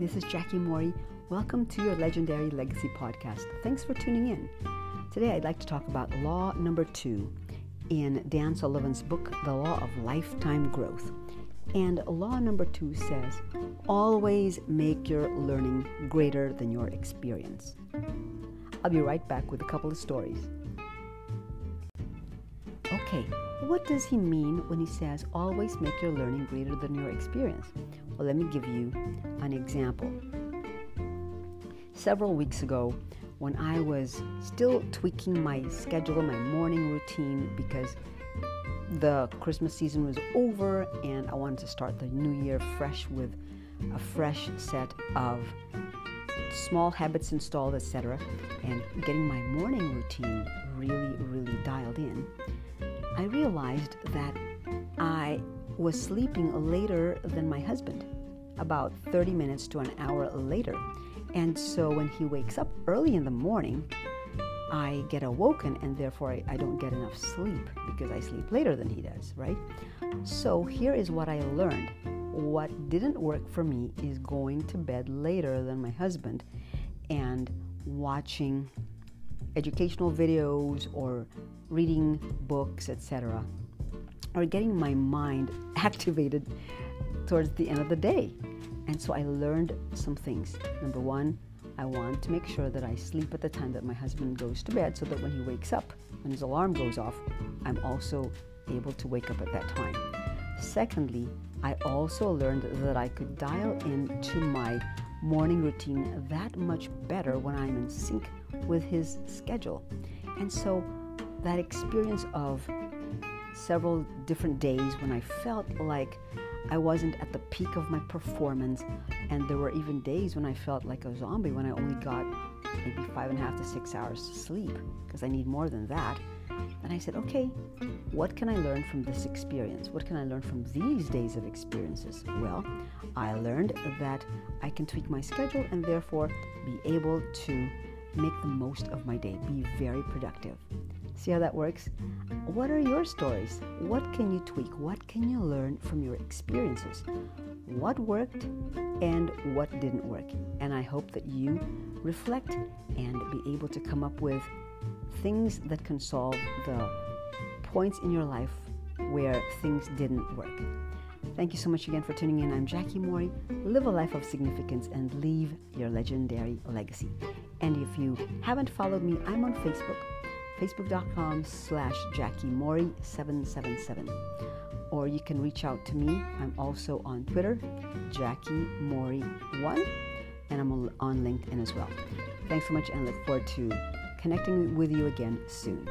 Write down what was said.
is Jackie Mori. Welcome to your Legendary Legacy podcast. Thanks for tuning in. Today, I'd like to talk about law number two in Dan Sullivan's book, The Law of Lifetime Growth. And law number two says, always make your learning greater than your experience. I'll be right back with a couple of stories. Okay, what does he mean when he says always make your learning greater than your experience? Well, let me give you an example. Several weeks ago, when I was still tweaking my schedule, my morning routine, because the Christmas season was over and I wanted to start the new year fresh with a fresh set of small habits installed, etc., and getting my morning routine really, really dialed in, I realized that I was sleeping later than my husband, about 30 minutes to an hour later. And so when he wakes up early in the morning, I get awoken and therefore I, I, don't get enough sleep because I sleep later than he does, right? So here is what I learned. What didn't work for me is going to bed later than my husband and watching educational videos or reading books, etc., or getting my mind activated towards the end of the day. And so I learned some things. Number one, I want to make sure that I sleep at the time that my husband goes to bed so that when he wakes up, when his alarm goes off, I'm also able to wake up at that time. Secondly, I also learned that I could dial into my morning routine that much better when I'm in sync with his schedule. And so that experience of several different days when I felt like I wasn't at the peak of my performance, and there were even days when I felt like a zombie when I only got maybe five and a half to six hours sleep because I need more than that. And I said, okay, what can I learn from this experience? What can I learn from these days of experiences? Well, I learned that I can tweak my schedule and therefore be able to make the most of my day, be very productive. See how that works? What are your stories? What can you tweak? What can you learn from your experiences? What worked and what didn't work? And I hope that you reflect and be able to come up with things that can solve the points in your life where things didn't work. Thank you so much again for tuning in. I'm Jackie Mori. Live a life of significance and leave your legendary legacy. And if you haven't followed me, I'm on Facebook, facebook.com slash Jackie Mori 777 Or you can reach out to me. I'm also on Twitter, Jackie Mori1, and I'm on LinkedIn as well. Thanks so much and look forward to connecting with you again soon.